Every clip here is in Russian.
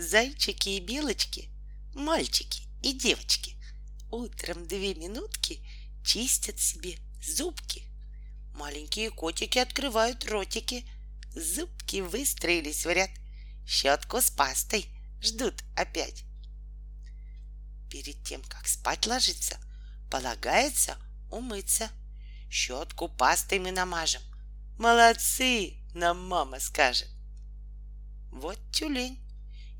Зайчики и белочки, мальчики и девочки Утром две минутки чистят себе зубки. Маленькие котики открывают ротики, Зубки выстроились в ряд, Щетку с пастой ждут опять. Перед тем, как спать ложиться, Полагается умыться. Щетку пастой мы намажем. Молодцы, нам мама скажет. Вот тюлень.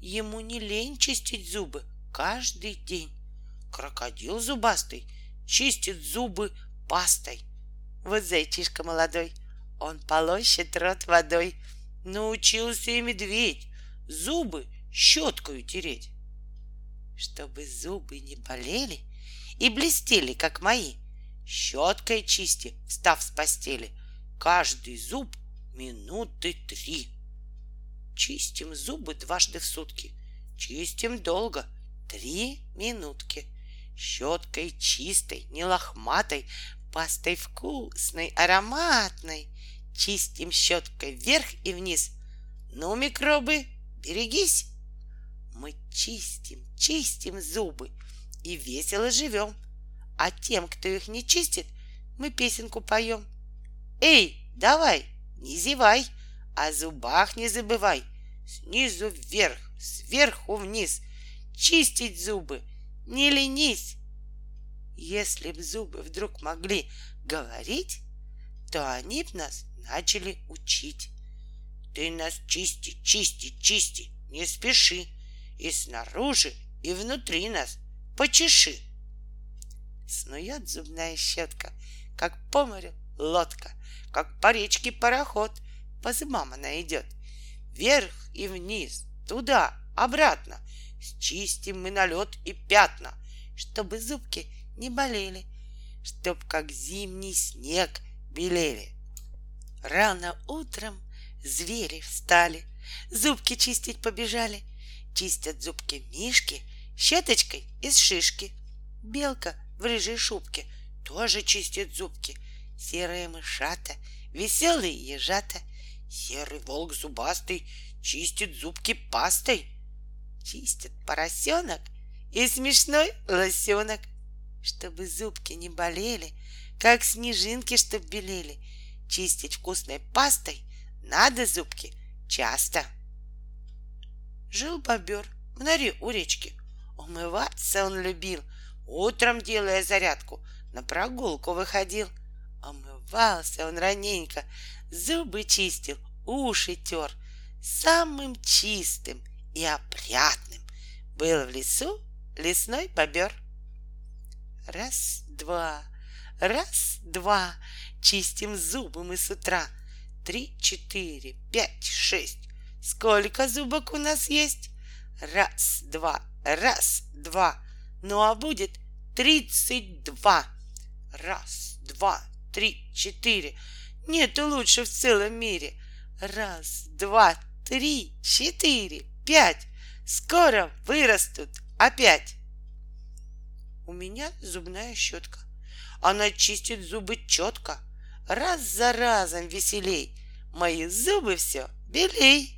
Ему не лень чистить зубы каждый день. Крокодил зубастый чистит зубы пастой. Вот зайчишка молодой, он полощет рот водой. Научился и медведь зубы щеткою тереть. Чтобы зубы не болели и блестели, как мои, щеткой чисти, встав с постели, каждый зуб минуты три. Чистим зубы дважды в сутки, чистим долго, три минутки. Щеткой чистой, не лохматой, пастой вкусной, ароматной. Чистим щеткой вверх и вниз. Ну, микробы, берегись. Мы чистим, чистим зубы и весело живем. А тем, кто их не чистит, мы песенку поем. Эй, давай, не зевай, о зубах не забывай. Снизу вверх, сверху вниз. Чистить зубы, не ленись. Если б зубы вдруг могли говорить, то они б нас начали учить. Ты нас чисти, чисти, чисти, не спеши, и снаружи, и внутри нас почеши. Снует зубная щетка, как по морю лодка, как по речке пароход, по зубам она идет. Вверх и вниз, туда, обратно, счистим мы налет и пятна, чтобы зубки не болели, чтоб как зимний снег белели. Рано утром звери встали, зубки чистить побежали. Чистят зубки мишки щеточкой из шишки. Белка в рыжей шубке тоже чистит зубки. Серые мышата, веселые ежата. Серый волк зубастый чистит зубки пастой. Чистит поросенок и смешной лосенок, чтобы зубки не болели, как снежинки, чтоб белели. Чистить вкусной пастой надо зубки часто. Жил бобер в норе у речки. Умываться он любил, утром делая зарядку, на прогулку выходил. Умывался он раненько, зубы чистил, уши тер. Самым чистым и опрятным был в лесу лесной бобер. Раз, два, раз, два, чистим зубы мы с утра. Три, четыре, пять, шесть. Сколько зубок у нас есть? Раз, два, раз, два. Ну а будет тридцать два. Раз, два, три, четыре. Нету лучше в целом мире. Раз, два, три, четыре, пять. Скоро вырастут опять. У меня зубная щетка. Она чистит зубы четко, раз за разом веселей. Мои зубы все белей.